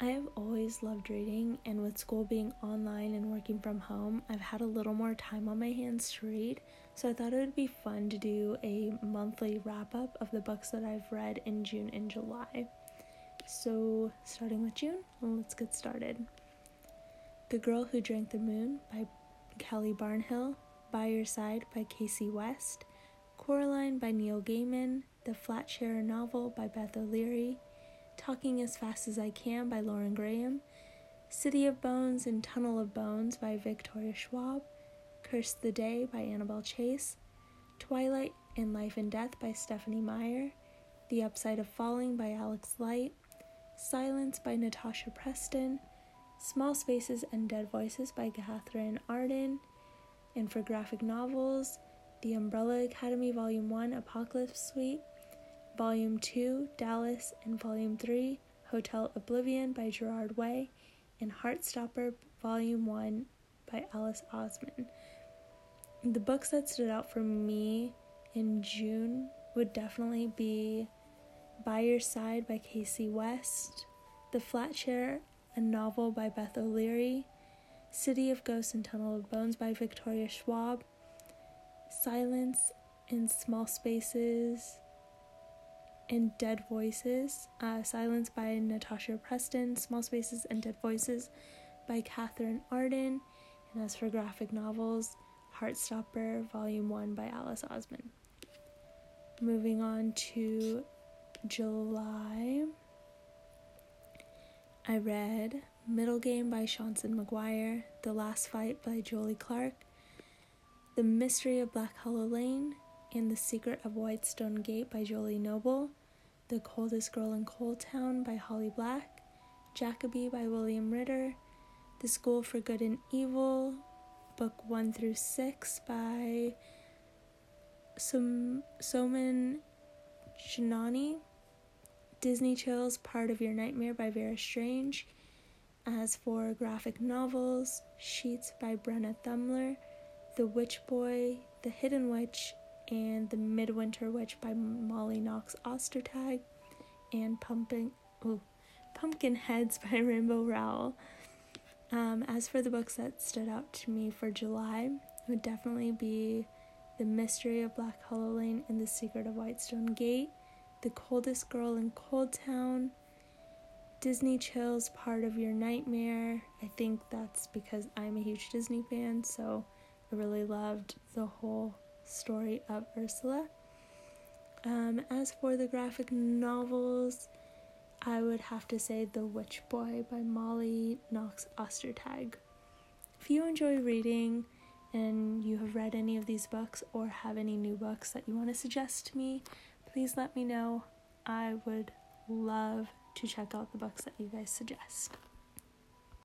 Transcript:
I have always loved reading, and with school being online and working from home, I've had a little more time on my hands to read, so I thought it would be fun to do a monthly wrap up of the books that I've read in June and July. So, starting with June, let's get started. The Girl Who Drank the Moon by Kelly Barnhill, By Your Side by Casey West, Coraline by Neil Gaiman, The Flatsharer novel by Beth O'Leary, Talking as Fast as I Can by Lauren Graham, City of Bones and Tunnel of Bones by Victoria Schwab, Curse the Day by Annabelle Chase, Twilight and Life and Death by Stephenie Meyer, The Upside of Falling by Alex Light, Silence by Natasha Preston, Small Spaces and Dead Voices by Katherine Arden, and for graphic novels, The Umbrella Academy Volume 1 Apocalypse Suite, Volume 2, Dallas, and Volume 3, Hotel Oblivion by Gerard Way, and Heartstopper Volume 1 by Alice Oseman. The books that stood out for me in June would definitely be By Your Side by Casey West, The Flatshare, a novel by Beth O'Leary, City of Ghosts and Tunnel of Bones by Victoria Schwab, Silence in Small Spaces and Dead Voices, uh, Silence by Natasha Preston, Small Spaces and Dead Voices by Katherine Arden, and as for graphic novels, Heartstopper Volume 1 by Alice Oseman. Moving on to July, I read Middlegame by Seanan McGuire, The Last Flight by Julie Clark, The Mystery of Black Hollow Lane The Secret of Whitestone Gate by Julia Nobel, The Coldest Girl in Coal Town by Holly Black, Jackaby by William Ritter, The School for Good and Evil, Book 1 through 6 by Som- Soman Chainani, Disney Chills Part of Your Nightmare by Vera Strange. As for graphic novels, Sheets by Brenna Thummler, The Witch Boy, The Hidden Witch, and The Midwinter Witch by Molly Knox Ostertag, and Pumpkin, ooh, Pumpkin Heads by Rainbow Rowell. Um, as for the books that stood out to me for July, it would definitely be The Mystery of Black Hollow Lane and The Secret of Whitestone Gate, The Coldest Girl in Coal Town, Disney Chills Part of Your Nightmare. I think that's because I'm a huge Disney fan, so I really loved the whole story of Ursula. Um, as for the graphic novels, I would have to say The Witch Boy by Molly Knox Ostertag. If you enjoy reading and you have read any of these books or have any new books that you want to suggest to me, please let me know. I would love to check out the books that you guys suggest.